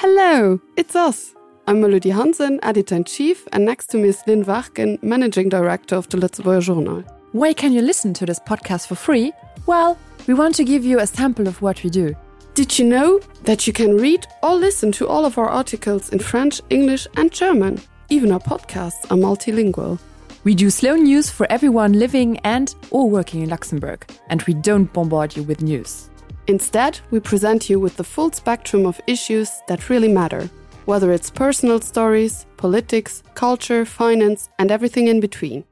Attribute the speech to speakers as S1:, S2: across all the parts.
S1: Hello, it's us. I'm Melody Hansen, editor in chief, and next to me is Lynn Wachken, managing director of the Lëtzebuerger Journal.
S2: Why can you listen to this podcast for free? Well, we want to give you a sample of what we do.
S1: Did you know that you can read or listen to all of our articles in French, English, and German? Even our podcasts are multilingual.
S2: We do slow news for everyone living and or working in Luxembourg, and we don't bombard you with news.
S1: Instead, we present you with the full spectrum of issues that really matter, whether it's personal stories, politics, culture, finance, and everything in between.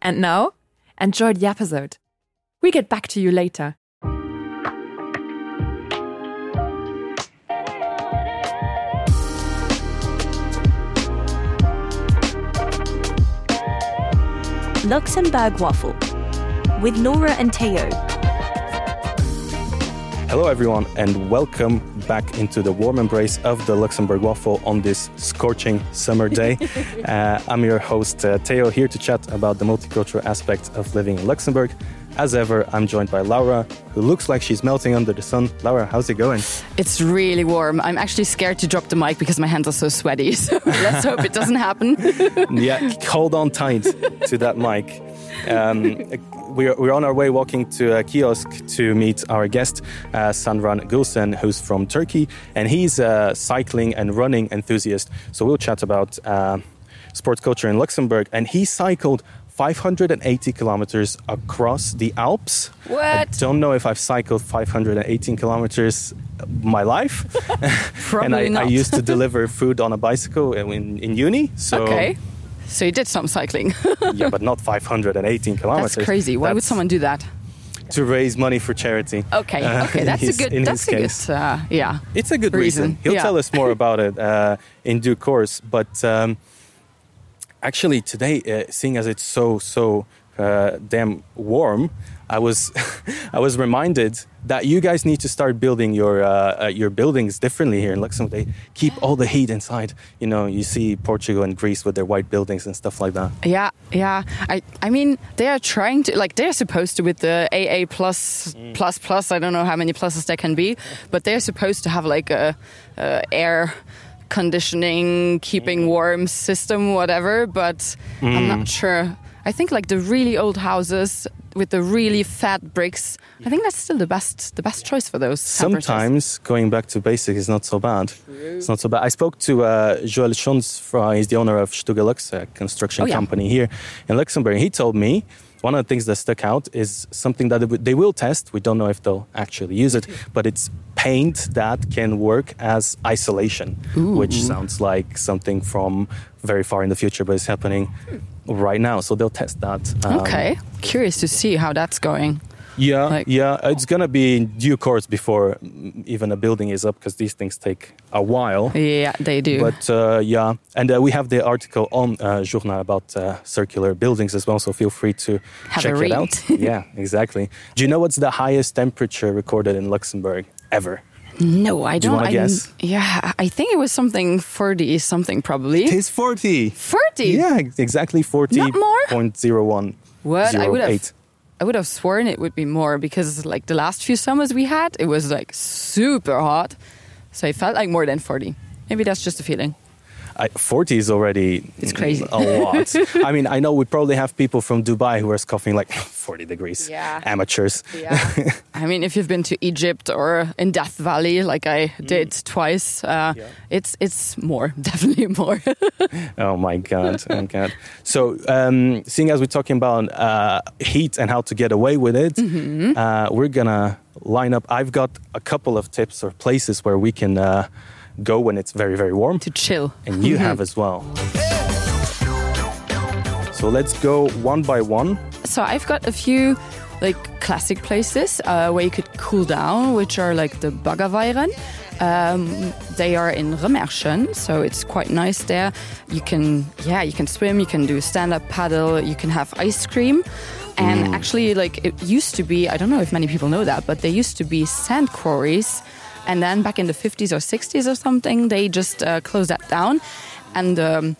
S2: And now, enjoy the episode. We get back to you later.
S3: Luxembourg Waffle with Nora and Teo.
S4: Hello, everyone, and welcome back into the warm embrace of the Luxembourg Waffle on this scorching summer day. uh, I'm your host, uh, Teo, here to chat about the multicultural aspect of living in Luxembourg. As ever, I'm joined by Laura, who looks like she's melting under the sun. Laura, how's it going?
S5: It's really warm. I'm actually scared to drop the mic because my hands are so sweaty. So let's hope it doesn't happen.
S4: yeah, hold on tight to that mic. Um, we're, we're on our way walking to a Kyosk to meet our guest, uh, Sanran Gulsen, who's from Turkey, and he's a cycling and running enthusiast. So we'll chat about uh, sports culture in Luxembourg. And he cycled 580 kilometers across the Alps.
S5: What?
S4: I don't know if I've cycled 518 kilometers my life. and I,
S5: not.
S4: I used to deliver food on a bicycle in, in uni. So
S5: okay. So you did some cycling.
S4: yeah, but not 518 kilometers.
S5: That's crazy. Why
S4: That's
S5: would someone do that?
S4: To raise money for charity.
S5: Okay,
S4: Uh,
S5: okay, that's
S4: his-
S5: a good. That's a
S4: case.
S5: good. Uh, yeah.
S4: It's a good reason.
S5: reason,
S4: He'll
S5: yeah.
S4: tell us more about it uh, in due course. But um, actually, today, uh, seeing as it's so so uh, damn warm, I was I was reminded that you guys need to start building your uh, uh, your buildings differently here in Luxembourg. They keep all the heat inside. You know, you see Portugal and Greece with their white buildings and stuff like that.
S5: Yeah, yeah. I, I mean, they are trying to like they're supposed to with the AA plus plus plus. I don't know how many pluses there can be, but they're supposed to have like a, a air conditioning, keeping warm system, whatever. But I'm not sure. I think like the really old houses with the really fat bricks. I think that's still the best the best choice for those.
S4: Sometimes going back to basics is not so bad. It's not so bad. I spoke to uh, Joel Schons, from, he's the owner of Stugelux, a construction
S5: Oh, yeah.
S4: company here in Luxembourg. He told me one of the things that stuck out is something that they they will test. We don't know if they'll actually use it, but it's paint that can work as isolation, which sounds like something from very far in the future, but it's happening right now. So they'll test that. um,
S5: Okay, curious to see how that's going.
S4: yeah,
S5: Like-
S4: yeah, it's gonna be in due course before even a building is up because these things take a while.
S5: Yeah, they do.
S4: But uh, yeah, and uh, we have the article on uh, Journal about uh, circular buildings as well, so feel free to
S5: Have a
S4: check it out. yeah, exactly. Do you know what's the highest temperature recorded in Luxembourg ever?
S5: No, I
S4: Do
S5: don't.
S4: wanna
S5: I,
S4: guess?
S5: Yeah, I think it was something 40 something probably.
S4: It is 40.
S5: 40?
S4: Yeah, exactly 40.
S5: Not more?
S4: Point zero one.
S5: What? I would have. I would have sworn it would be more because like the last few summers we had, it was like super hot. So it felt like more than 40. Maybe that's just a feeling.
S4: I, 40 is already
S5: It's crazy.
S4: a lot. I mean, I know we probably have people from Dubai who are scoffing like 40 degrees.
S5: Yeah.
S4: Amateurs.
S5: Yeah. I mean, if you've been to Egypt or in Death Valley, like I did twice, uh, it's it's more, definitely more.
S4: Oh my god! Oh my god! So, um, seeing as we're talking about uh, heat and how to get away with it,
S5: Mm-hmm.
S4: uh, we're gonna line up. I've got a couple of tips or places where we can uh, go when it's very very warm,
S5: to chill.
S4: and you have as well. So let's go one by one.
S5: So I've got a few like classic places uh, where you could cool down, which are like the Baggerweieren. Um, they are in Remerschen, so it's quite nice there. You can, yeah, you can swim, you can do stand-up paddle, you can have ice cream. And actually, like it used to be, I don't know if many people know that, but there used to be sand quarries. And then back in the 50s or 60s or something, they just uh, closed that down. And um,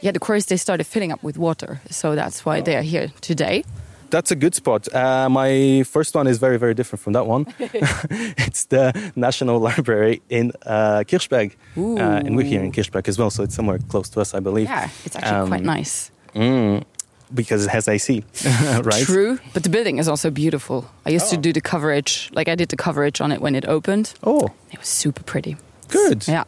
S5: yeah, the quarries, they started filling up with water. So that's why they are here today.
S4: that's a good spot. Uh, my first one is very, very different from that one. it's the National Library in uh, Kirchberg. Uh, and we're here in Kirchberg as well, so it's somewhere close to us, I believe.
S5: Yeah, it's actually
S4: Um,
S5: quite nice.
S4: Mm, because it has AC, right?
S5: True, but the building is also beautiful. I used to do the coverage, like I did the coverage on it when it opened.
S4: Oh,
S5: It was super pretty.
S4: good.
S5: Yeah.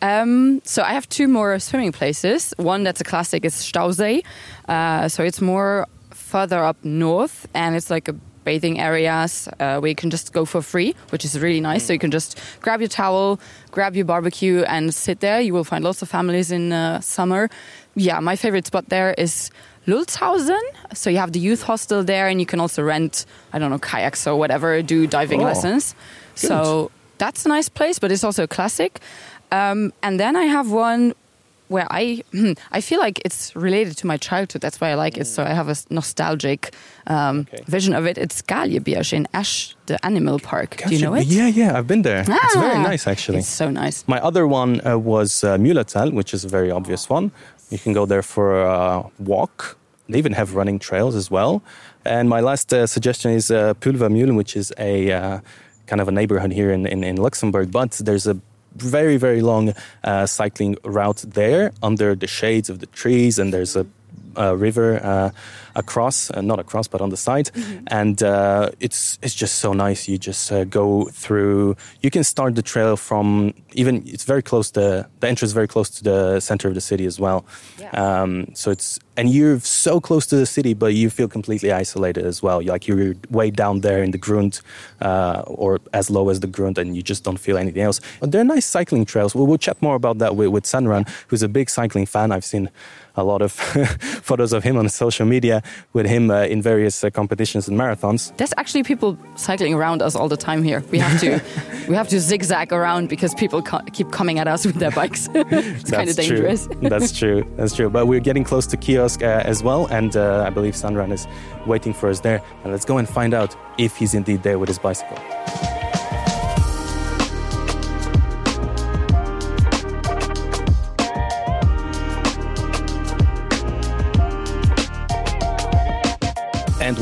S5: Um, so I have two more swimming places. One that's a classic is Stausee. Uh, so it's more further up north, and it's like a bathing areas uh, where you can just go for free, which is really nice. So you can just grab your towel, grab your barbecue, and sit there. You will find lots of families in uh, summer. Yeah, my favorite spot there is Lultzhausen. So you have the youth hostel there, and you can also rent, I don't know, kayaks or whatever, do diving
S4: Oh,
S5: lessons. So that's a nice place, but it's also a classic. Um, and then I have one where I I feel like it's related to my childhood. That's why I like it. So I have a nostalgic um,
S4: Okay.
S5: vision of it. It's Gaalgebierg in Esch, the animal park. Do you know it?
S4: Yeah, yeah, I've been there. It's very
S5: Ah,
S4: nice, actually.
S5: It's so nice.
S4: My other one uh, was uh, which is a very obvious one. You can go there for a walk. They even have running trails as well. And my last uh, suggestion is uh, Pulvermühlen, which is a uh, kind of a neighborhood here in, in, in Luxembourg. But there's a very, very long uh, cycling route there under the shades of the trees, and there's a uh, river uh, across, uh, not across, but on the side, and uh, it's it's just so nice. You just uh, go through. You can start the trail from even. It's very close. to the entrance is very close to the center of the city as well. Um, so it's and you're so close to the city, but you feel completely isolated as well. You Like you're way down there in the Grund, uh, or as low as the Grund, and you just don't feel anything else. But they're nice cycling trails. We'll, we'll chat more about that with, with Sanran, who's a big cycling fan. I've seen a lot of photos of him on social media with him uh, in various uh, competitions and marathons.
S5: There's actually people cycling around us all the time here. We have to we have to zigzag around because people keep coming at us with their bikes. it's kind of dangerous.
S4: True. That's true. That's true. But we're getting close to Kyosk uh, as well, and uh, I believe Sanran is waiting for us there. And let's go and find out if he's indeed there with his bicycle.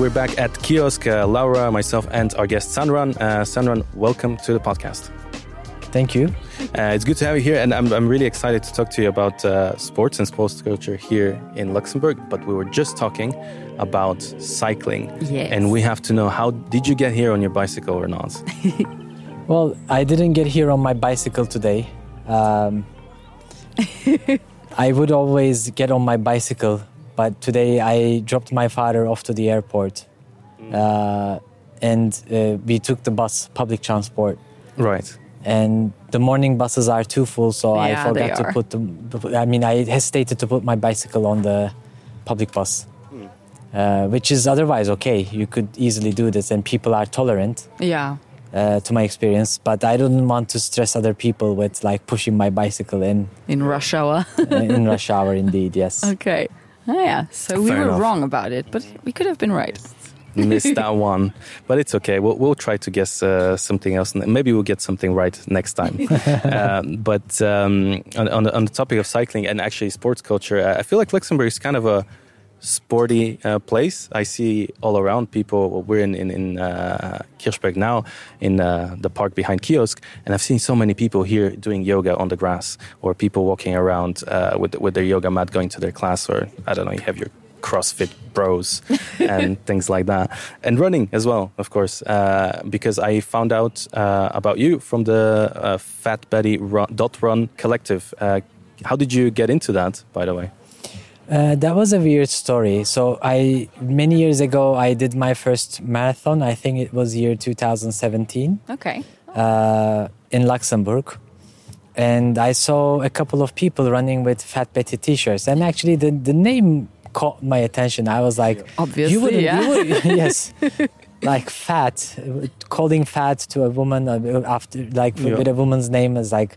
S4: We're back at Kyosk. Uh, Laura, myself, and our guest Sanran. Uh, Sanran, welcome to the podcast.
S6: Thank you.
S4: Uh, it's good to have you here, and I'm, I'm really excited to talk to you about uh, sports and sports culture here in Luxembourg. But we were just talking about cycling,
S5: Yes.
S4: and we have to know how did you get here on your bicycle or not?
S6: Well, I didn't get here on my bicycle today. Um, I would always get on my bicycle, but today I dropped my father off to the airport, uh, and uh, we took the bus, public transport.
S4: right.
S6: And the morning buses are too full, so I
S5: Yeah, they
S6: forgot to
S5: are.
S6: put the. I mean, I hesitated to put my bicycle on the public bus, uh, which is otherwise okay. You could easily do this, and people are tolerant.
S5: Yeah.
S6: uh, to my experience, but I didn't want to stress other people with like pushing my bicycle in
S5: In rush hour.
S6: in rush hour. Indeed, yes.
S5: okay. Oh, yeah. So we were
S4: enough.
S5: wrong about it, but we could have been right.
S4: Missed that one, but it's okay. We'll, we'll try to guess uh, something else, and maybe we'll get something right next time. um, but um, on, on, the, on the topic of cycling and actually sports culture, I feel like Luxembourg is kind of a sporty uh, place. I see all around people. We're in in, in uh, Kirchberg now, in uh, the park behind Kyosk, and I've seen so many people here doing yoga on the grass, or people walking around uh, with with their yoga mat, going to their class, or I don't know, you have your CrossFit bros and things like that, and running as well, of course, uh, because I found out uh, about you from the uh, Fat Betty run, Dot Run Collective. Uh, how did you get into that, by the way?
S6: Uh, that was a weird story. So I many years ago I did my first marathon. I think it was year 2017
S5: Okay.
S6: uh, in Luxembourg. And I saw a couple of people running with Fat Betty t-shirts, and actually the, the name caught my attention. I was like,
S5: Obviously,
S6: you wouldn't,
S5: yeah.
S6: you would, yes, like fat, calling fat to a woman uh, after like
S4: Yeah.
S6: with a woman's name is like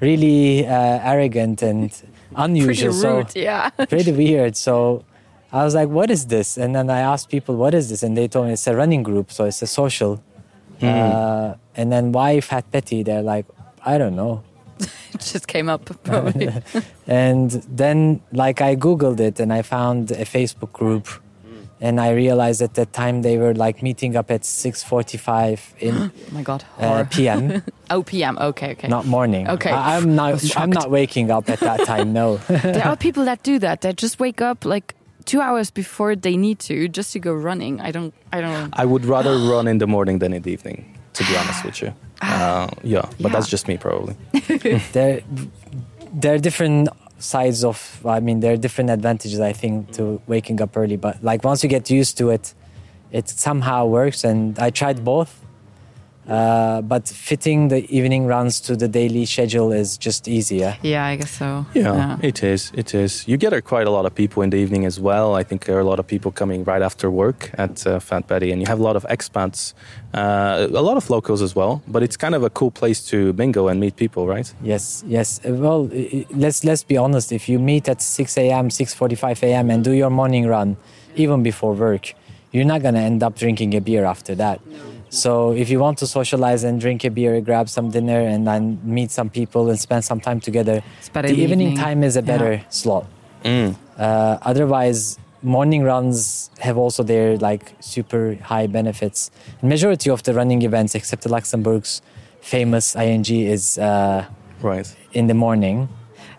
S6: really uh, arrogant and
S5: Pretty
S6: unusual. So
S5: yeah.
S6: pretty weird. So I was like, what is this? And then I asked people, what is this? And they told me it's a running group, so it's a social. Uh, and then why Fat Betty? They're like, I don't know.
S5: It just came up probably.
S6: And then, like, I Googled it and I found a Facebook group. And I realized at that time they were like meeting up at 6:45 in
S5: Oh my god.
S6: uh,
S5: horror.
S6: p.m.
S5: oh, PM. Okay, okay.
S6: not morning.
S5: Okay.
S6: I, am
S5: I was
S6: not. I'm not waking up at that time. No.
S5: there are people that do that. They just wake up like two hours before they need to just to go running. I don't. I don't.
S4: I would rather run in the morning than in the evening, to be honest with you. Uh, yeah, but
S5: Yeah.
S4: that's just me probably.
S6: there, there are different sides of. I mean, there are different advantages. I think to waking up early, but like once you get used to it, it somehow works. And I tried both. Uh, but fitting the evening runs to the daily schedule is just easier.
S5: Yeah, I guess so.
S4: Yeah, it is. It is. You get quite a lot of people in the evening as well. I think there are a lot of people coming right after work at uh, Fat Betty, and you have a lot of expats, uh, a lot of locals as well. But it's kind of a cool place to mingle and meet people, right?
S6: Yes, yes. Uh, Well, i- i- let's let's be honest. If you meet at 6 a.m., 6:45 a.m., and do your morning run, even before work, you're not gonna end up drinking a beer after that. So if you want to socialize and drink a beer, grab some dinner, and then meet some people and spend some time together, the evening
S5: evening.
S6: time is a better
S5: Yeah.
S6: slot. Uh, otherwise, morning runs have also their like super high benefits. Majority of the running events, except the Luxembourg's famous ING, is uh,
S4: Right.
S6: in the morning.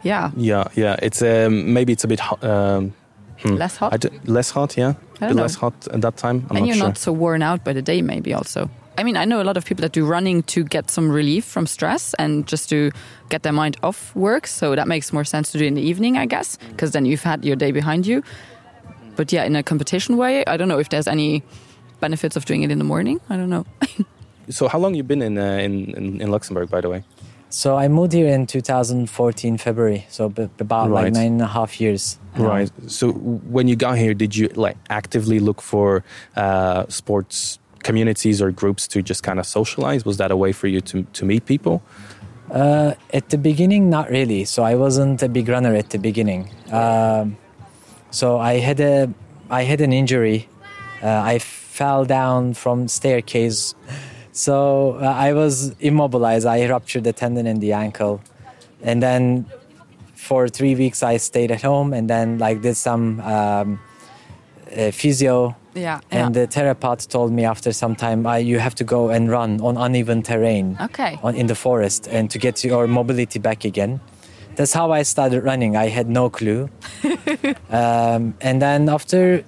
S5: Yeah.
S4: Yeah, yeah. It's um, maybe it's a bit ho- um,
S5: Less hot.
S4: I d- less hot. Yeah,
S5: I
S4: a
S5: don't
S4: bit
S5: know.
S4: less hot at that time. I'm
S5: and
S4: not
S5: you're
S4: sure.
S5: not so worn out by the day, maybe also. I mean, I know a lot of people that do running to get some relief from stress and just to get their mind off work. So that makes more sense to do in the evening, I guess, because then you've had your day behind you. But yeah, in a competition way, I don't know if there's any benefits of doing it in the morning. I don't know.
S4: So how long you been in, uh, in in in Luxembourg, by the way?
S6: So I moved here in 2014 February, so b- about like nine and a half years.
S4: Right. So when you got here, did you like actively look for uh, sports communities or groups to just kind of socialize? Was that a way for you to to meet people?
S6: Uh, at the beginning, not really. So I wasn't a big runner at the beginning. Um, so I had a I had an injury. Uh, I fell down from staircase. So uh, I was immobilized. I ruptured the tendon in the ankle, and then for three weeks I stayed at home, and then like did some um, uh, physio
S5: Yeah.
S6: and the therapist told me after some time, uh, you have to go and run on uneven terrain
S5: Okay.
S6: on, in the forest and to get your mobility back again. That's how I started running. I had no clue. um, and then after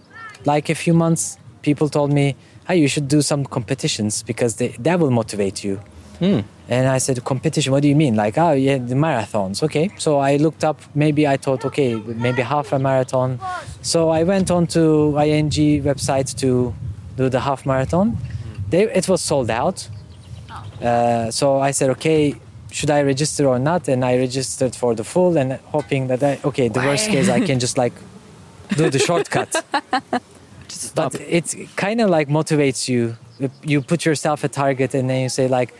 S6: like a few months, people told me, hey, you should do some competitions because they, that will motivate you. And I said, competition, what do you mean? Like, oh, yeah, the marathons. Okay. So I looked up, maybe I thought, okay, maybe half a marathon. So I went on to ING website to do the half marathon. They, it was sold out. Uh, so I said, okay, should I register or not? And I registered for the full and hoping that I, okay, the worst case, I can just like do the shortcut. But it kind of like motivates you. You put yourself a target and then you say like,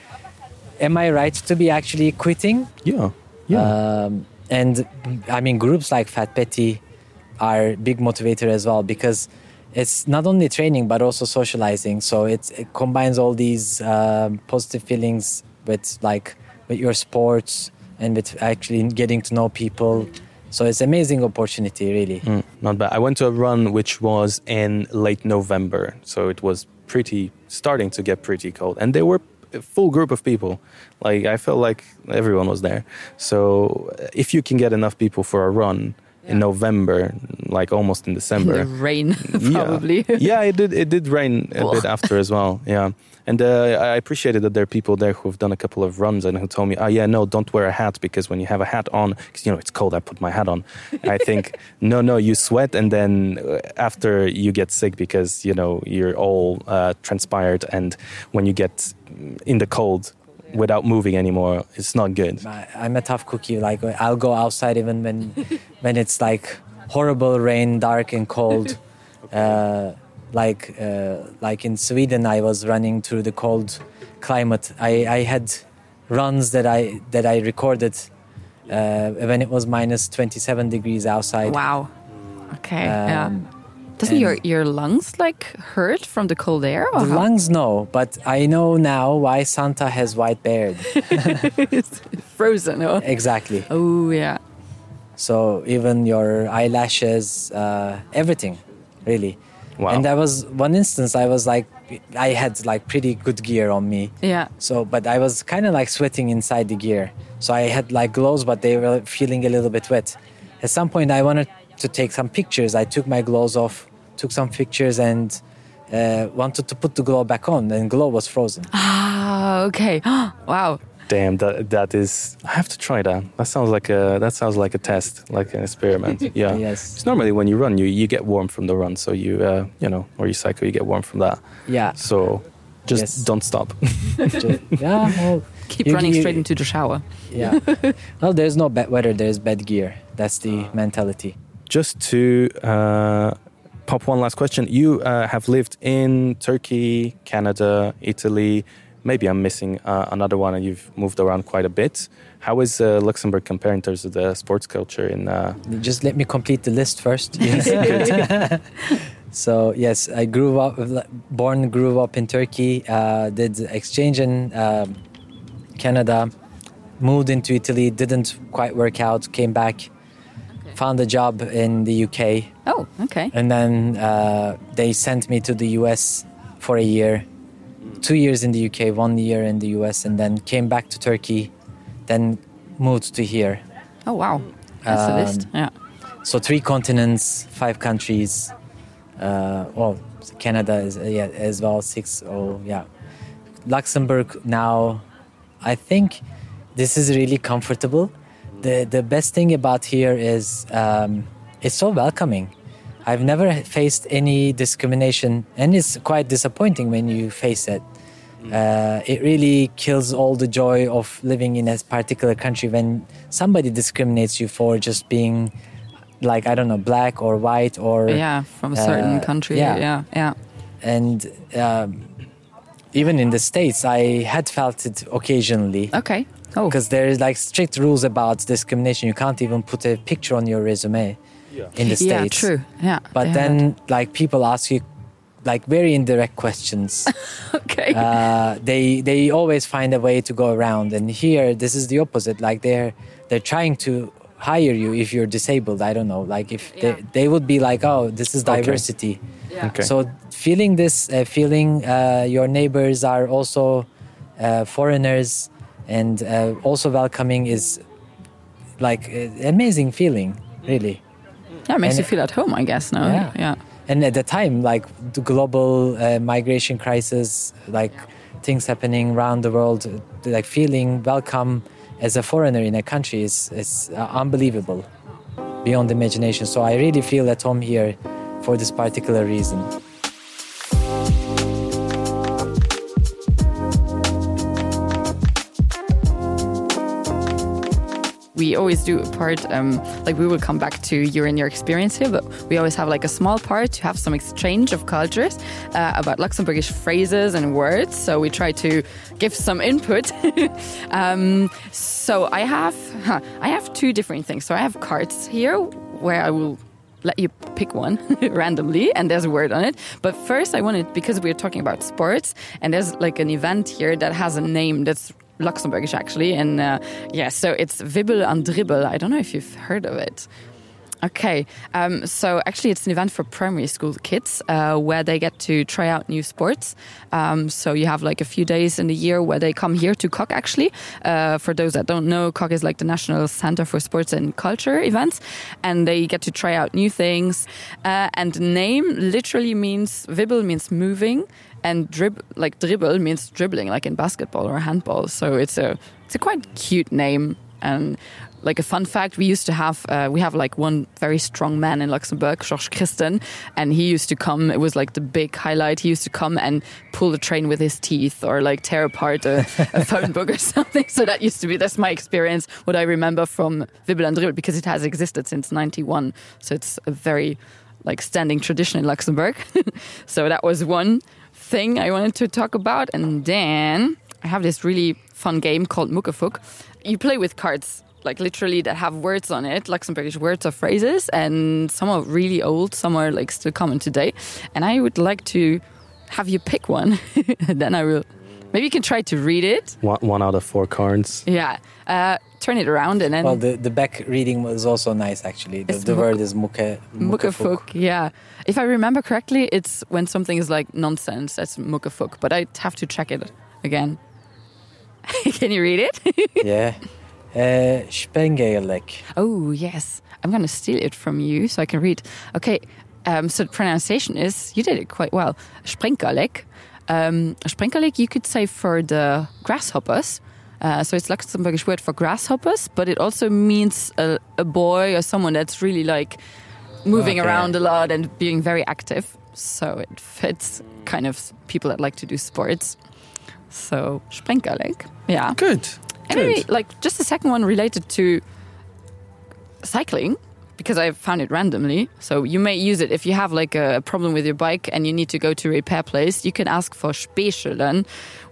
S6: am I right to be actually quitting?
S4: Yeah. Yeah.
S6: Um, and I mean, groups like Fat Betty are big motivator as well because it's not only training but also socializing. So it, it combines all these um, positive feelings with like with your sports and with actually getting to know people. So it's amazing opportunity, really.
S4: Mm, not bad. I went to a run which was in late November, so it was pretty starting to get pretty cold, and there were full group of people. Like I felt like everyone was there. So if you can get enough people for a run in November, like almost in
S5: In
S4: December,
S5: the rain, probably.
S4: Yeah, yeah it did. It did rain a bit after as well. Yeah, and uh, I appreciated that there are people there who have done a couple of runs and who told me, "Oh yeah, no, don't wear a hat because when you have a hat on, because you know it's cold, I put my hat on." I think, no, no, you sweat and then uh, after you get sick because you know you're all uh, transpired, and when you get in the cold without moving anymore, it's not good.
S6: I, I'm a tough cookie. Like I'll go outside even when when it's like horrible rain, dark and cold. Uh, like uh, like in Sweden, I was running through the cold climate. I, I had runs that I that I recorded uh, when it was minus 27 degrees outside.
S5: Wow. Okay. yeah. Doesn't
S6: and-
S5: your your lungs like hurt from the cold air? Or
S6: The
S5: how?
S6: lungs, no, but I know now why Santa has white beard.
S5: it's frozen? Or?
S6: exactly.
S5: Oh yeah.
S6: So even your eyelashes, uh, everything, really.
S4: Wow.
S6: And there was one instance I was like, I had like pretty good gear on me.
S5: Yeah.
S6: So, but I was kind of like sweating inside the gear. So I had like gloves, but they were feeling a little bit wet. At some point, I wanted to take some pictures. I took my gloves off, took some pictures, and uh, wanted to put the glove back on. And glove was frozen.
S5: Ah, okay. wow.
S4: Damn, that that is. I have to try that. That sounds like a that sounds like a test, like an experiment. Yeah.
S6: Yes.
S4: Because normally when you run, you you get warm from the run, so you uh, you know, or you cycle, you get warm from that.
S6: Yeah.
S4: So just
S6: Yes.
S4: don't stop.
S6: Ju- yeah. Well,
S5: Keep
S6: You-
S5: running
S6: you-
S5: straight into the shower.
S6: yeah. well, there's no bad weather. There's bad gear. That's the mentality.
S4: Just to uh, pop one last question. You uh, have lived in Turkey, Canada, Italy. Maybe I'm missing uh, another one, and you've moved around quite a bit. How is uh, Luxembourg compared in terms of the sports culture? In uh,
S6: Just let me complete the list first. so yes, I grew up, born, grew up in Turkey. Uh, did exchange in um Canada. Moved into Italy. Didn't quite work out. Came back. Found a job in the UK,
S5: Oh, okay.
S6: and then uh, they sent me to the US for a year. Two years in the UK, one year in the US, and then came back to Turkey. Then moved to here.
S5: Oh, wow. That's the
S6: Um,
S5: list. Yeah.
S6: So three continents, five countries. Uh, well, Canada is uh, yeah as well six. Oh yeah, Luxembourg now. I think this is really comfortable. The the best thing about here is um, it's so welcoming. I've never faced any discrimination, and it's quite disappointing when you face it. Uh, it really kills all the joy of living in a particular country when somebody discriminates you for just being like I don't know black or white or
S5: Yeah, from a certain
S6: uh,
S5: country.
S6: yeah.
S5: Yeah, yeah.
S6: and um, even in the states I had felt it occasionally
S5: Okay. Oh,
S6: because there is like strict rules about discrimination. You can't even put a picture on your resume in the states.
S5: yeah, true. Yeah.
S6: But
S5: they have
S6: then like people ask you like very indirect questions.
S5: okay.
S6: uh, they they always find a way to go around. And here, this is the opposite. Like they're they're trying to hire you if you're disabled. I don't know. Like if
S5: Yeah.
S6: they they would be like, oh, this is diversity.
S4: Okay.
S6: diversity.
S5: yeah.
S4: Okay.
S6: So feeling this, uh, feeling uh, your neighbors are also uh, foreigners and uh, also welcoming is like uh, amazing feeling, really.
S5: Yeah, it makes
S6: and-
S5: you feel at home, I guess. No.
S6: Yeah.
S5: Yeah.
S6: And at the time, like the global uh, migration crisis, like things happening around the world, like feeling welcome as a foreigner in a country is, is uh, unbelievable, beyond imagination. So I really feel at home here for this particular reason.
S5: We always do a part um, like we will come back to you and your experience here but we always have like a small part to have some exchange of cultures uh, about luxembourgish phrases and words. So we try to give some input. Um, so i have huh, i have two different things. So i have cards here where i will let you pick one randomly and there's a word on it. But first i wanted because we're talking about sports and there's like an event here that has a name that's Luxembourgish actually and uh, yeah so it's Wibbel and Dribble I don't know if you've heard of it okay um, so actually it's an event for primary school kids uh, where they get to try out new sports. Um, so you have like a few days in the year where they come here to Coque actually. Uh, for those that don't know Coque is like the national center for sports and culture events and they get to try out new things. Uh, and the name literally means Wibbel means moving and drib like dribble means dribbling like in basketball or handball. So it's a it's a quite cute name and like a fun fact we used to have uh, we have like one very strong man in Luxembourg Georges Christen and he used to come it was like the big highlight. He used to come and pull the train with his teeth or like tear apart a, a phone book or something. So that used to be that's my experience what I remember from Wibbel and because it has existed since 91 so it's a very like standing tradition in Luxembourg. So that was one thing I wanted to talk about. And then I have this really fun game called Muckefuk. You play with cards like literally that have words on it, Luxembourgish words or phrases, and some are really old, some are like still common today. And I would like to have you pick one. then I will maybe you can try to read it.
S4: one, one out of four cards.
S5: Yeah. Uh, turn it around and then
S6: Well, the, the back reading was also nice, actually. The, the word is muke,
S5: Muckefuk. Yeah. If I remember correctly, it's when something is like nonsense. That's muckefuk. But I have to check it again. Can you read it?
S6: yeah. Uh,
S5: oh, yes. I'm going to steal it from you so I can read. Okay. Um, so the pronunciation is, you did it quite well. Sprenkalek. Um, you could say for the grasshoppers. Uh, so it's Luxembourgish word for grasshoppers, but it also means a, a boy or someone that's really like moving
S6: Okay.
S5: around a lot and being very active. So it fits kind of people that like to do sports. So Sprenkalek, yeah.
S4: Good. Good.
S5: like just the second one related to cycling because I found it randomly. So you may use it if you have like a problem with your bike and you need to go to a repair place. You can ask for Spechelen,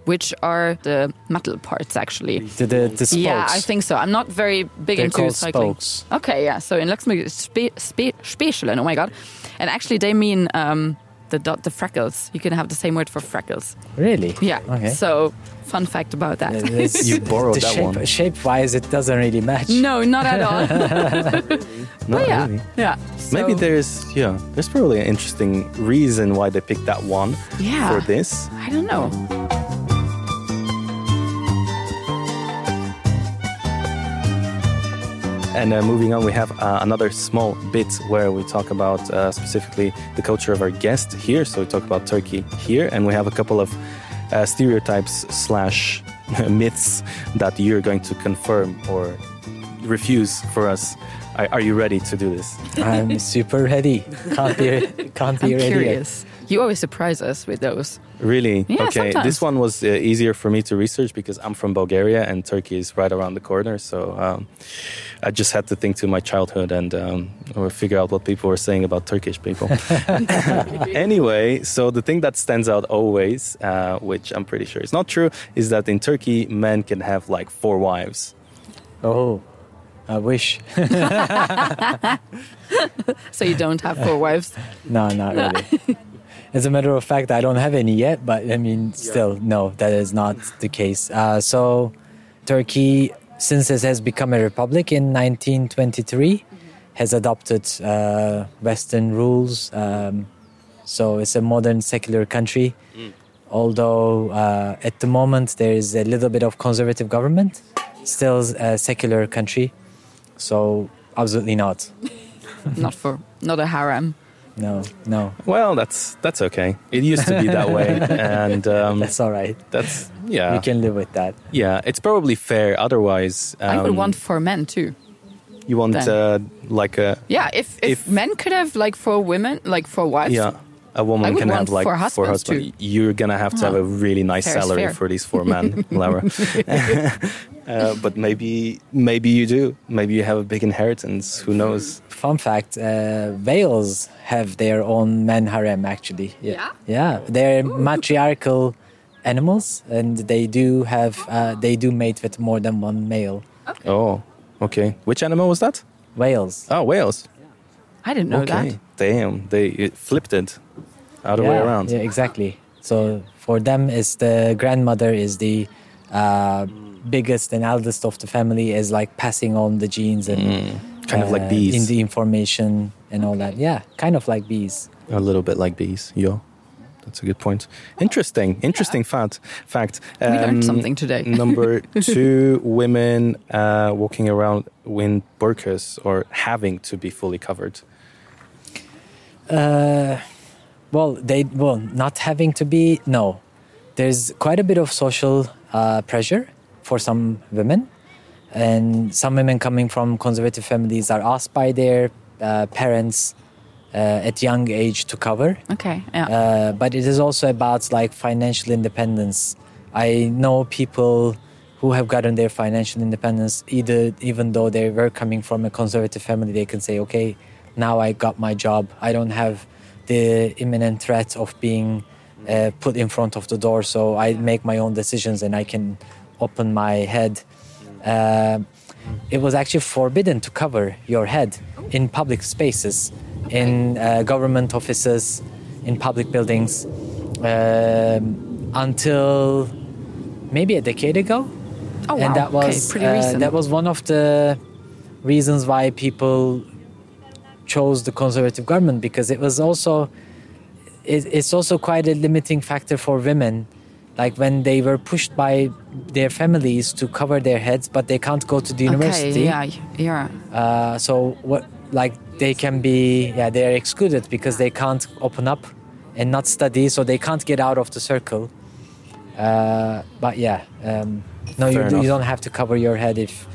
S5: which are the metal parts actually.
S6: The, the, the spokes.
S5: Yeah, I think so. I'm not very big
S6: They're
S5: into cycling.
S6: spokes.
S5: Okay, yeah. So in Luxembourg, it's spe, spe, Spechelen. Oh my god! And actually, they mean um, the dot, the freckles. You can have the same word for freckles.
S6: Really?
S5: Yeah.
S6: Okay.
S5: So fun fact about that.
S6: Yeah,
S4: you borrowed
S6: the
S4: that
S6: shape,
S4: one.
S6: Shape-wise, it doesn't really match.
S5: No, not at all.
S4: No,
S5: But yeah,
S4: really.
S5: yeah.
S4: Maybe there's yeah, there's probably an interesting reason why they picked that one
S5: Yeah.
S4: for this.
S5: I don't know.
S4: And uh, moving on, we have uh, another small bit where we talk about uh, specifically the culture of our guest here. So we talk about Turkey here, and we have a couple of uh, stereotypes slash myths that you're going to confirm or refuse for us. Are, are you ready to do this?
S6: I'm super ready. Can't be, can't be
S5: I'm
S6: ready.
S5: curious. You always surprise us with those.
S4: Really?
S5: Yeah,
S4: okay.
S5: sometimes.
S4: This one was uh, easier for me to research because I'm from Bulgaria and Turkey is right around the corner. So um, I just had to think to my childhood and um, or figure out what people were saying about Turkish people. anyway, so the thing that stands out always, uh, which I'm pretty sure is not true, is that in Turkey, men can have like four wives.
S6: Oh, I wish.
S5: So you don't have four wives.
S6: no, not really. As a matter of fact, I don't have any yet, but I mean, still, no, that is not the case. Uh, so, Turkey, since it has become a republic in 1923, has adopted uh, Western rules. Um, so, it's a modern secular country. Although uh, at the moment there is a little bit of conservative government, still a secular country. So, absolutely not.
S5: not for not a harem.
S6: No, no,
S4: Well, that's that's okay. It used to be that way, and um,
S6: that's all right.
S4: that's yeah,
S6: You can live with that.
S4: yeah. It's probably fair. Otherwise,
S5: I would
S4: um,
S5: want for men too.
S4: You want uh, like a
S5: Yeah, if, if
S4: If-
S5: men could have like four women, like four wives.
S4: yeah, A woman can have like
S5: four
S4: four
S5: husbands,
S4: husbands.
S5: too.
S4: You're gonna have to have
S5: Oh.
S4: a really nice
S5: Fair
S4: salary
S5: fair.
S4: for these four men, Laura. uh, but maybe maybe you do. Maybe you have a big inheritance. Who knows?
S6: Fun fact: uh, whales have their own men harem. Actually, yeah, yeah, they're matriarchal animals, and they do have uh, they do mate with more than one male.
S4: Oh, okay. Which animal was that?
S6: Whales.
S4: Oh, whales.
S5: I didn't know
S4: okay.
S5: that.
S4: Damn, they it flipped it other way around.
S6: Yeah, exactly. So for them, is the grandmother is the uh, biggest and eldest of the family, is like passing on the genes and
S4: Mm, kind of like
S6: uh,
S4: bees.
S6: in the information and all that. Yeah, kind of like bees.
S4: A little bit like bees. Yeah. That's a good point. Interesting, interesting fact. Fact.
S5: We learned
S4: Um,
S5: something today.
S4: number two, women uh, walking around in burqas or having to be fully covered.
S6: Uh, well, they well not having to be no. There's quite a bit of social uh, pressure for some women, and some women coming from conservative families are asked by their uh, parents uh, at young age to cover.
S5: Okay, yeah.
S6: Uh, but it is also about like financial independence. I know people who have gotten their financial independence either even though they were coming from a conservative family they can say okay now I got my job I don't have the imminent threat of being uh, put in front of the door so I make my own decisions and I can open my head uh, it was actually forbidden to cover your head in public spaces, in uh, government offices, in public buildings, um, until maybe a decade ago.
S5: Oh,
S6: and
S5: wow.
S6: that
S5: Okay,
S6: was
S5: pretty
S6: uh,
S5: recent.
S6: that was one of the reasons why people chose the conservative government because it was also it, it's also quite a limiting factor for women like when they were pushed by their families to cover their heads but they can't go to the university
S5: Okay, yeah, yeah.
S6: uh, so what like they can be yeah they're excluded because they can't open up and not study so they can't get out of the circle uh, but yeah um, no you, do- you
S4: enough.
S6: don't have to cover your head if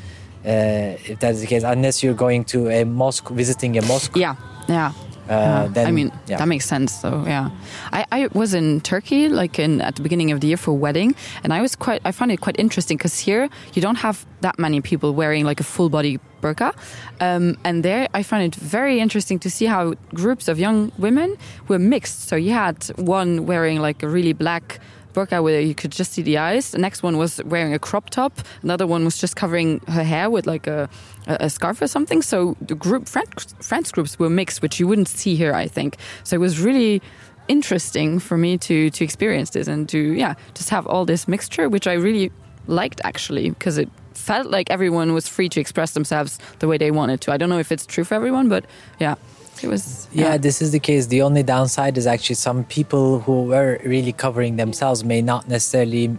S6: uh, if that's the case unless you're going to a mosque visiting a mosque
S5: Yeah, yeah.
S6: Uh,
S5: Yeah.
S6: then
S5: I mean,
S6: yeah.
S5: that makes sense, though. Yeah, I, I was in Turkey, like in at the beginning of the year for a wedding, and I was quite. I found it quite interesting because here you don't have that many people wearing like a full body burqa, um, and there I found it very interesting to see how groups of young women were mixed. So you had one wearing like a really black burqa where you could just see the eyes. The next one was wearing a crop top. Another one was just covering her hair with like a, a, scarf or something. So the group friends groups were mixed, which you wouldn't see here, I think. So it was really interesting for me to to experience this and to yeah just have all this mixture, which I really liked actually because it felt like everyone was free to express themselves the way they wanted to. I don't know if it's true for everyone, but yeah, it was
S6: Yeah, this is the case. The only downside is actually some people who were really covering themselves may not necessarily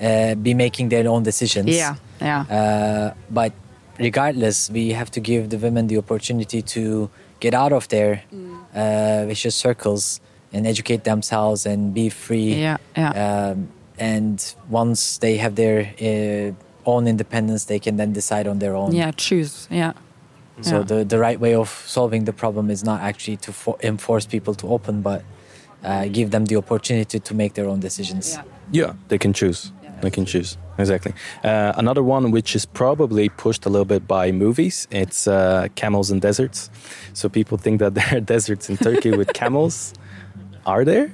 S6: uh, be making their own decisions.
S5: yeah, yeah.
S6: Uh, but regardless, we have to give the women the opportunity to get out of their uh, vicious circles and educate themselves and be free.
S5: Yeah, yeah.
S6: Um, and once they have their uh, own independence, they can then decide on their own.
S5: yeah, choose. Yeah.
S6: So
S5: Yeah.
S6: the, the right way of solving the problem is not actually to fo- enforce people to open, but uh, give them the opportunity to make their own decisions.
S5: Yeah.
S4: Yeah, they can choose. They can choose exactly. Uh, another one which is probably pushed a little bit by movies. It's uh, camels and deserts. So people think that there are deserts in Turkey with camels. Are there?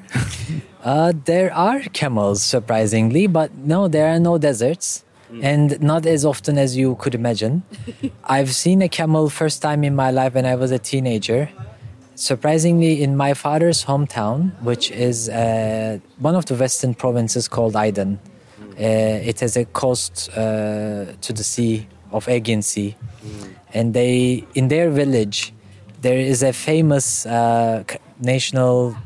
S6: Uh, there are camels, surprisingly, but no, there are no deserts. And not as often as you could imagine. I've seen a camel first time in my life when I was a teenager. Surprisingly, in my father's hometown, which is uh, one of the western provinces called Aydın, uh, it has a coast uh, to the sea of Aegean Sea, and they in their village there is a famous uh, national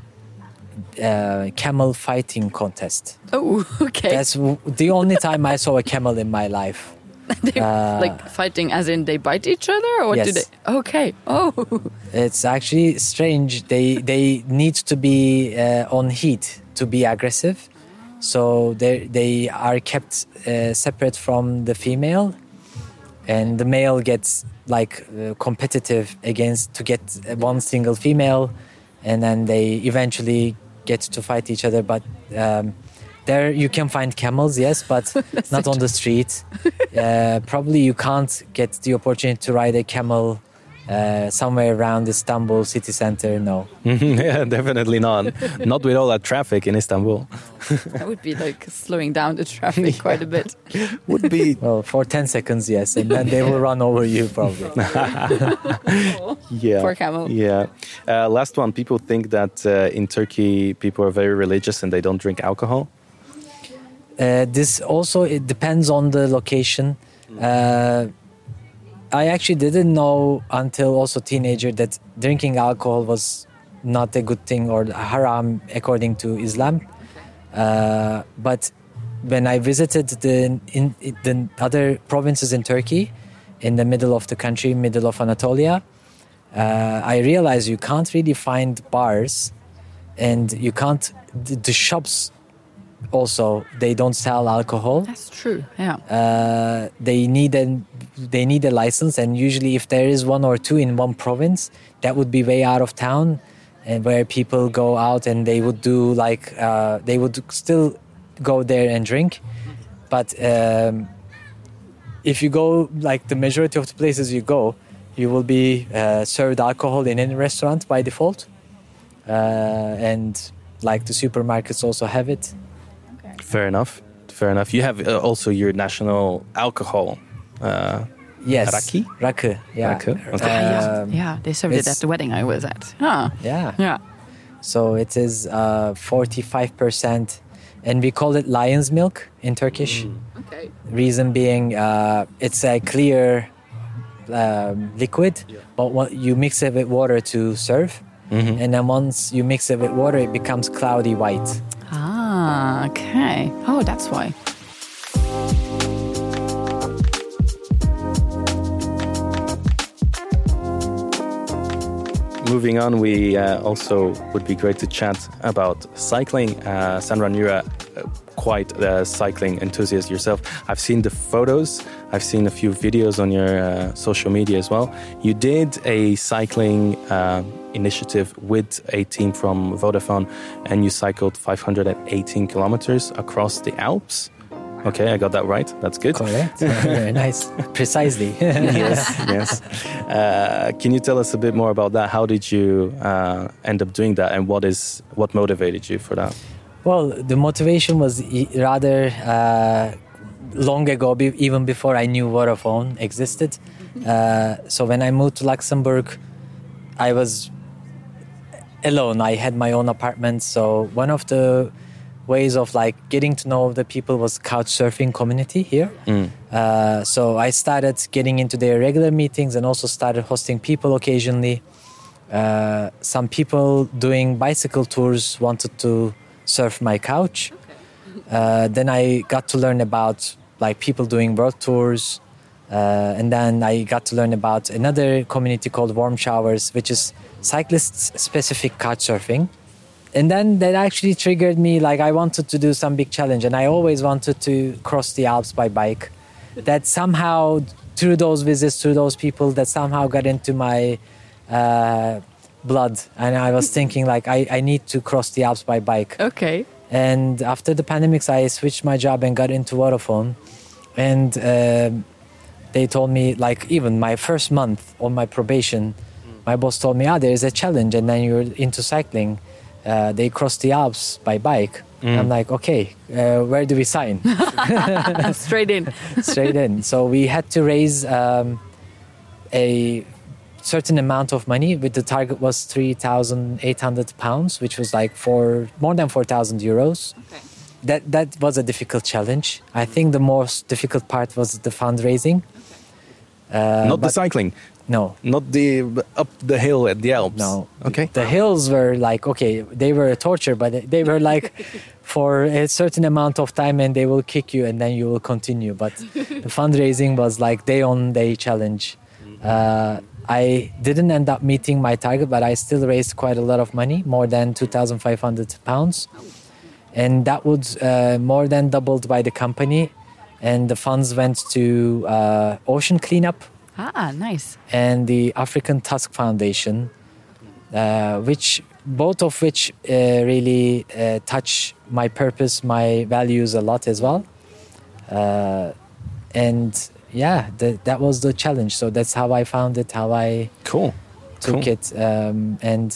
S6: uh, camel fighting contest.
S5: Oh, okay.
S6: That's w- the only time I saw a camel in my life.
S5: They-
S6: Uh,
S5: like fighting as in they bite each other or do they okay oh
S6: It's actually strange. They they need to be uh, on heat to be aggressive, so they they are kept uh, separate from the female, and the male gets like uh, competitive against to get one single female, and then they eventually get to fight each other. But um, there you can find camels, yes, but not on the street. uh, probably you can't get the opportunity to ride a camel uh, somewhere around Istanbul city center. No.
S4: yeah, definitely not. not with all that traffic in Istanbul.
S5: that would be like slowing down the traffic quite a bit
S4: Would be
S6: Well, for 10 seconds, yes, and then they will run over you probably.
S4: yeah.
S5: Poor camel.
S4: Yeah. Uh, last one. People think that uh, in Turkey people are very religious and they don't drink alcohol.
S6: Uh, this also it depends on the location. Uh, I actually didn't know until also teenager that drinking alcohol was not a good thing or haram according to Islam. Uh, but when I visited the in, the other provinces in Turkey, in the middle of the country, middle of Anatolia, uh, I realized you can't really find bars, and you can't the, the shops also they don't sell alcohol.
S5: That's true yeah.
S6: Uh, they need a they need a license and usually if there is one or two in one province that would be way out of town and where people go out and they would do like uh, they would still go there and drink. But um, if you go like the majority of the places you go you will be uh, served alcohol in any restaurant by default. Uh, and like the supermarkets also have it
S4: Fair enough. Fair enough. You have uh, also your national alcohol. Uh,
S6: yes
S4: Raki?
S6: rakı yeah
S4: Raki, okay.
S5: yeah,
S6: Um,
S5: yeah they served it at the wedding i was at huh
S6: yeah
S5: yeah
S6: So it is uh, 45% and we call it lion's milk in Turkish.
S1: Okay.
S6: Reason being, uh, it's a clear um, liquid, but what, you mix it with water to serve, and then once you mix it with water, it becomes cloudy white.
S5: Okay. Oh, that's why.
S4: Moving on, we uh, also would be great to chat about cycling. Uh, Sandra Nura, uh, quite a cycling enthusiast yourself. I've seen the photos, I've seen a few videos on your uh, social media as well. You did a cycling uh, initiative with a team from Vodafone and you cycled 518 kilometers across the Alps. Okay, I got that right. That's good.
S6: Correct. Very nice. Precisely.
S4: yes, yes. Uh, can you tell us a bit more about that? How did you uh, end up doing that, and what is what motivated you for that?
S6: Well, the motivation was rather uh, long ago, be- even before I knew Vodafone existed. Uh, so when I moved to Luxembourg, I was alone. I had my own apartment. So one of the ways of like getting to know the people was couch surfing community here. Uh, so I started getting into their regular meetings and also started hosting people occasionally. Uh, some people doing bicycle tours wanted to surf my couch. Uh, then I got to learn about like people doing world tours, uh, and then I got to learn about another community called Warm Showers, which is cyclists specific couch surfing. And then that actually triggered me. Like I wanted to do some big challenge, and I always wanted to cross the Alps by bike. That somehow, through those visits, through those people, that somehow got into my uh, blood, and I was thinking like I, I need to cross the Alps by bike.
S5: Okay.
S6: And after the pandemics, I switched my job and got into Vodafone. And um they told me, like, even my first month on my probation, my boss told me, ah, there is a challenge, and then you're into cycling. Uh, they cross the Alps by bike. I'm like, okay, uh, where do we sign?
S5: Straight in.
S6: Straight in. So we had to raise um, a certain amount of money. With the target was three thousand eight hundred pounds, which was like for more than four thousand euros. That that was a difficult challenge. I think the most difficult part was the fundraising. Uh,
S4: not the cycling,
S6: No,
S4: not the up the hill at the Alps.
S6: no.
S4: Okay.
S6: The hills were like okay, they were a torture, but they were like for a certain amount of time, and they will kick you, and then you will continue. But the fundraising was like day on day challenge. Uh, I didn't end up meeting my target, but I still raised quite a lot of money, more than two thousand five hundred pounds, and that was uh, more than doubled by the company. And the funds went to uh, ocean cleanup
S5: Ah, nice.
S6: and the African Tusk Foundation, uh, which both of which uh, really uh, touch my purpose, my values a lot as well. Uh, and yeah, the, that was the challenge. So that's how I found it, how I
S4: Cool.
S6: took
S4: Cool.
S6: it, um, and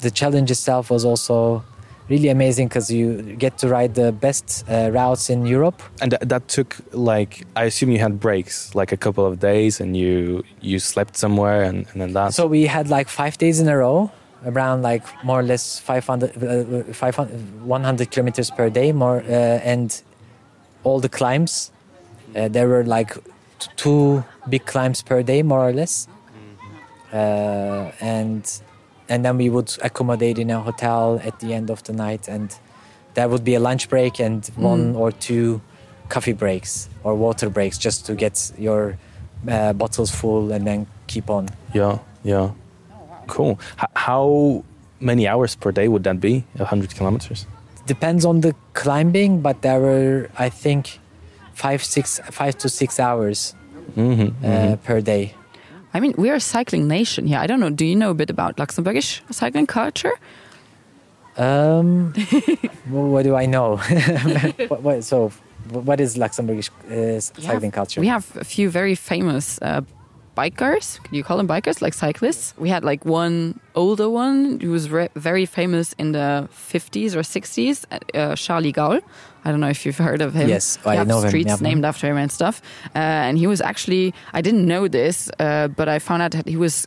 S6: the challenge itself was also really amazing because you get to ride the best uh, routes in Europe.
S4: And that, that took like I assume you had breaks, like a couple of days, and you you slept somewhere, and, and then that.
S6: So we had like five days in a row, around like more or less 500, uh, 500 100 kilometers per day, more, uh, and all the climbs. Uh, there were like t- two big climbs per day, more or less, uh, and and then we would accommodate in a hotel at the end of the night, and there would be a lunch break and one or two coffee breaks or water breaks just to get your uh, bottles full and then keep on.
S4: yeah, yeah. Cool. H- how many hours per day would that be? hundred kilometers.
S6: depends on the climbing, but there were I think five six five to six hours
S4: Mm-hmm.
S6: uh, per day.
S5: I mean, we're a cycling nation here. I don't know. Do you know a bit about Luxembourgish cycling culture?
S6: Um, wh- what do I know? what, what, so, what is Luxembourgish uh, cycling culture?
S5: We have a few very famous uh, bikers. Can you call them bikers? Like cyclists. We had like one older one who was re- very famous in the 50s or 60s, uh, Charly Gaul. I don't know if you've heard of him.
S6: Yes, I know him,
S5: streets
S6: yeah.
S5: named after him and stuff. Uh, and he was actually, I didn't know this, uh, but I found out that he was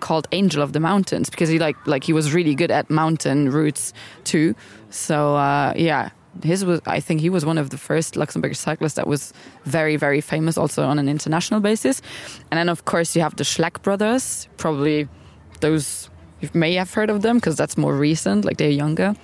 S5: called Angel of the Mountains because he like like he was really good at mountain routes too. So uh, yeah, his was I think he was one of the first Luxembourg cyclists that was very very famous also on an international basis. And then of course you have the Schleck brothers, probably those you may have heard of them because that's more recent, like they're younger.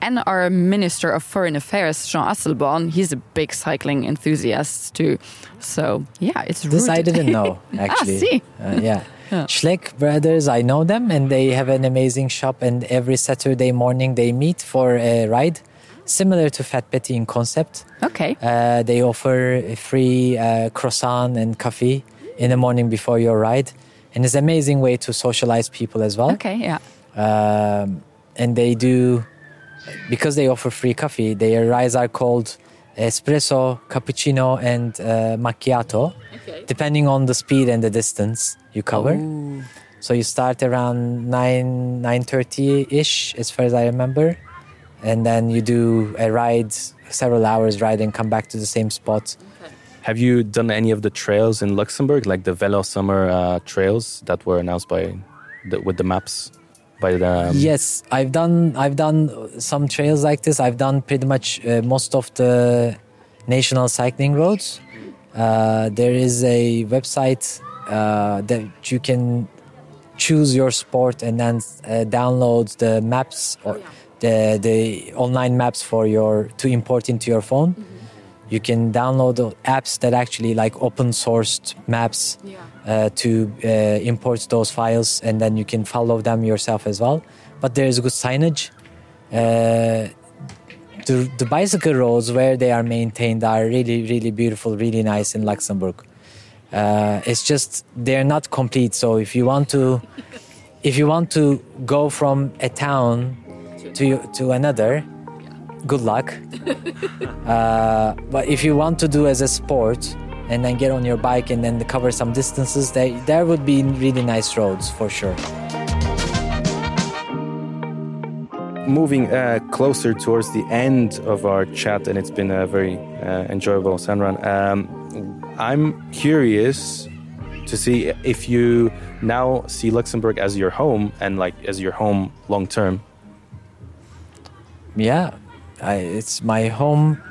S5: And our Minister of Foreign Affairs, Jean Asselborn, he's a big cycling enthusiast too. So yeah, it's
S6: This I didn't know actually.
S5: ah, see.
S6: Uh, yeah.
S5: Yeah.
S6: Schleck brothers, I know them, and they have an amazing shop. And every Saturday morning they meet for a ride, similar to Fat Betty in concept.
S5: Okay.
S6: Uh, they offer a free uh, croissant and coffee in the morning before your ride, and it's an amazing way to socialize people as well.
S5: Okay, yeah.
S6: Um, and they do because they offer free coffee. Their rides are called espresso, cappuccino, and uh, macchiato, depending on the speed and the distance you cover. So you start around nine nine thirty ish, as far as I remember, and then you do a ride, several hours ride, and come back to the same spot.
S4: Have you done any of the trails in Luxembourg, like the Velo Summer uh, trails that were announced by the, with the maps by the? um,
S6: Yes, I've done I've done some trails like this. I've done pretty much uh, most of the national cycling roads. Uh, there is a website uh, that you can choose your sport and then uh, download the maps or the the online maps for your to import into your phone. You can download the apps that actually like open sourced maps uh, to uh, import those files and then you can follow them yourself as well. But there is good signage. Uh, the, the bicycle roads where they are maintained are really, really beautiful, really nice in Luxembourg. Uh, it's just they're not complete. So if you want to, if you want to go from a town to to another, good luck. uh, but if you want to do as a sport and then get on your bike and then cover some distances, there there would be really nice roads for sure.
S4: moving uh, closer towards the end of our chat, and it's been a very uh, enjoyable Sanran. Um, I'm curious to see if you now see Luxembourg as your home and like as your home long term.
S6: Yeah, I, it's my home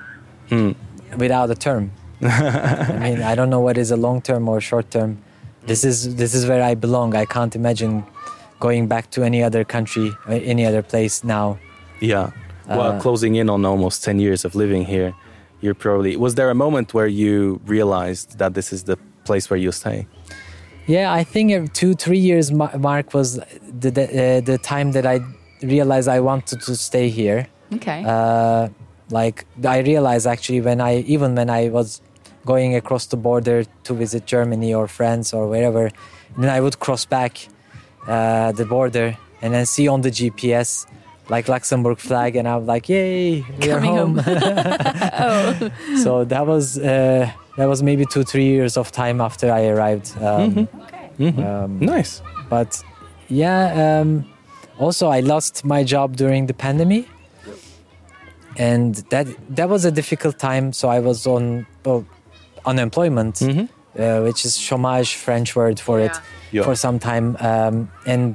S6: without a term. I mean, I don't know what is a long term or short term. This is this is where I belong. I can't imagine going back to any other country, uh, any other place now.
S4: Yeah. Well,
S6: Uh,
S4: closing in on almost 10 years of living here, you're probably. Was there a moment where you realized that this is the place where you stay?
S6: Yeah, I think two three years mark was the the, uh, the time that I realized I wanted to stay here.
S5: Okay.
S6: Uh, like I realized actually when I even when I was going across the border to visit Germany or France or wherever, then I would cross back uh, the border and then see on the GPS like Luxembourg flag, and I'm like, yay, we are
S5: Coming
S6: home.
S5: oh.
S6: so that was uh, that was maybe two three years of time after I arrived. Um, um,
S4: Nice.
S6: but yeah um, also i lost my job during the pandemic and that that was a difficult time so i was on well, unemployment
S4: Mhm.
S6: uh, which is chômage french word for it
S4: Yeah.
S6: for some time um, and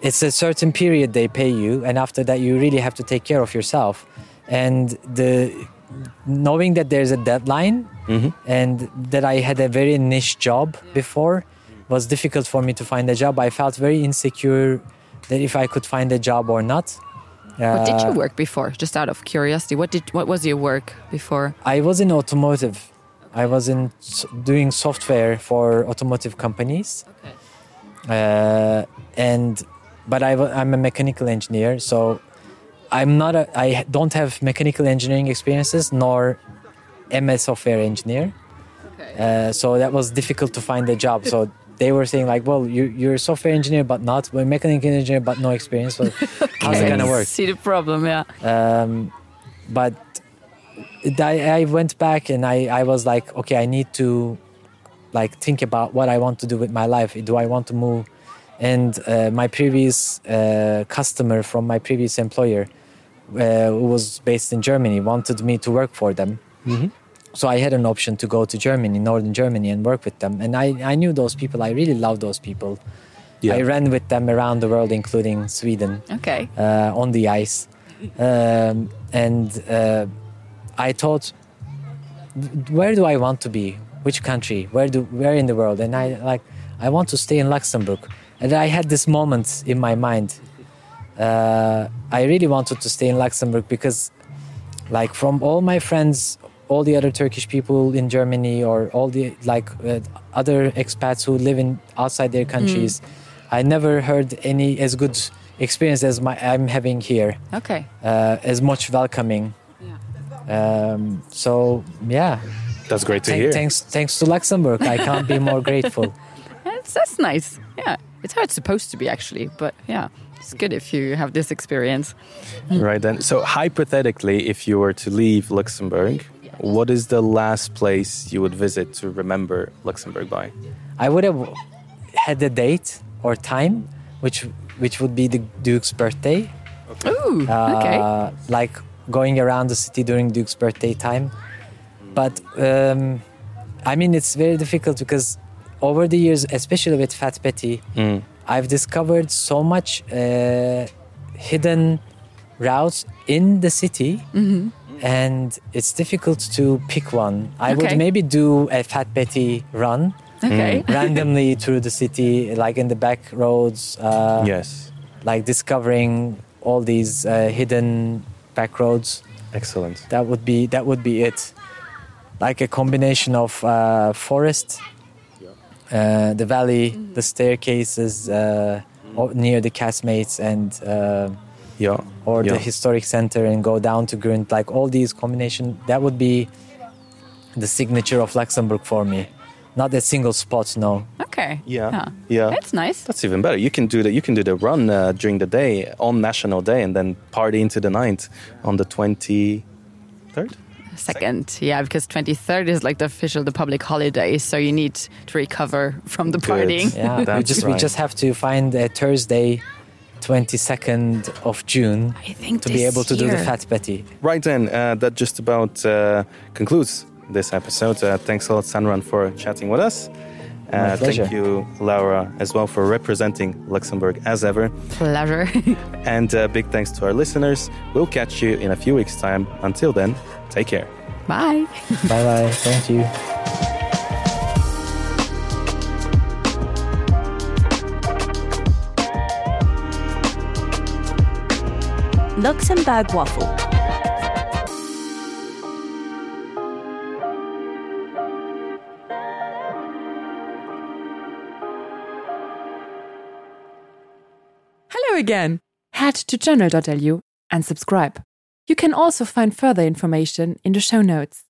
S6: it's a certain period they pay you and after that you really have to take care of yourself and the knowing that there's a deadline
S4: Mhm.
S6: and that I had a very niche job before was difficult for me to find a job. I felt very insecure that if I could find a job or not.
S5: What did you
S6: Uh,
S5: work before? Just out of curiosity, what did what was your work before?
S6: I was in automotive. I was in doing software for automotive companies. Uh, and but I, I'm a mechanical engineer, so I'm not a. I don't have mechanical engineering experiences nor MS software engineer. Uh, so that was difficult to find a job. So they were saying like, well, you, you're a software engineer but not, well, mechanical engineer but no experience. So how's it gonna work?
S5: See the problem, yeah.
S6: Um, but I, I went back and I, I was like, okay, I need to like think about what I want to do with my life. Do I want to move? And uh, my previous uh, customer from my previous employer, uh, who was based in Germany, wanted me to work for them. So I had an option to go to Germany, northern Germany, and work with them. And I, I knew those people. I really loved those people.
S4: Yeah.
S6: I ran with them around the world, including Sweden
S5: Okay.
S6: uh, on the ice. um, and uh, I thought, where do I want to be? Which country? Where do where in the world? And I like I want to stay in Luxembourg. And I had this moment in my mind. Uh, I really wanted to stay in Luxembourg because, like, from all my friends, all the other Turkish people in Germany, or all the like uh, other expats who live in outside their countries, I never heard any as good experience as my I'm having here.
S5: Okay.
S6: Uh, as much welcoming. Um, so yeah,
S4: That's great to
S6: Thank-
S4: hear.
S6: thanks thanks to Luxembourg, I can't be more grateful.
S5: That's, that's nice. Yeah. It's how it's supposed to be, actually. But yeah, it's good if you have this experience.
S4: Right then. So hypothetically, if you were to leave Luxembourg, what is the last place you would visit to remember Luxembourg by?
S6: I would have had a date or time, which which would be the Duke's birthday.
S5: Ooh,
S6: Uh,
S5: okay.
S6: Like going around the city during Duke's birthday time. But um, I mean, it's very difficult because over the years, especially with Fat Betty,
S4: Mm.
S6: I've discovered so much uh, hidden routes in the city.
S5: Mm-hmm.
S6: And it's difficult to pick one. I would maybe do a Fat Betty run
S5: Okay.
S6: randomly through the city, like in the back roads, uh,
S4: yes.
S6: like discovering all these uh, hidden back roads.
S4: Excellent.
S6: That would be that would be it. Like a combination of uh, forest, uh, the valley, the staircases uh, o- near the casemates, and uh,
S4: Yeah.
S6: or
S4: yeah.
S6: the historic center, and go down to Grund. Like all these combination, that would be the signature of Luxembourg for me. Not a single spot, no.
S5: Okay.
S4: Yeah. Yeah.
S5: That's nice.
S4: That's even better. You can do the you can do the run uh, during the day on National Day and then party into the night on the twenty third.
S5: Second, yeah, because 23rd is like the official, the public holiday, so you need to recover from the
S4: Good.
S5: partying.
S6: Yeah, we
S4: That's
S6: just we just have to find a Thursday, twenty second of June,
S5: I think
S6: to be able to do the Fat Betty.
S4: Right then, uh, that just about uh, concludes this episode. Uh, thanks a lot, Sanran, for chatting with us.
S6: My
S4: Uh,
S6: pleasure.
S4: thank you, Laura, as well for representing Luxembourg as ever.
S5: Pleasure.
S4: And uh, big thanks to our listeners. We'll catch you in a few weeks' time. Until then, take care.
S5: Bye.
S6: Bye bye. Thank you.
S3: Luxembourg waffle.
S2: Hello again! Head to journal.lu and subscribe. You can also find further information in the show notes.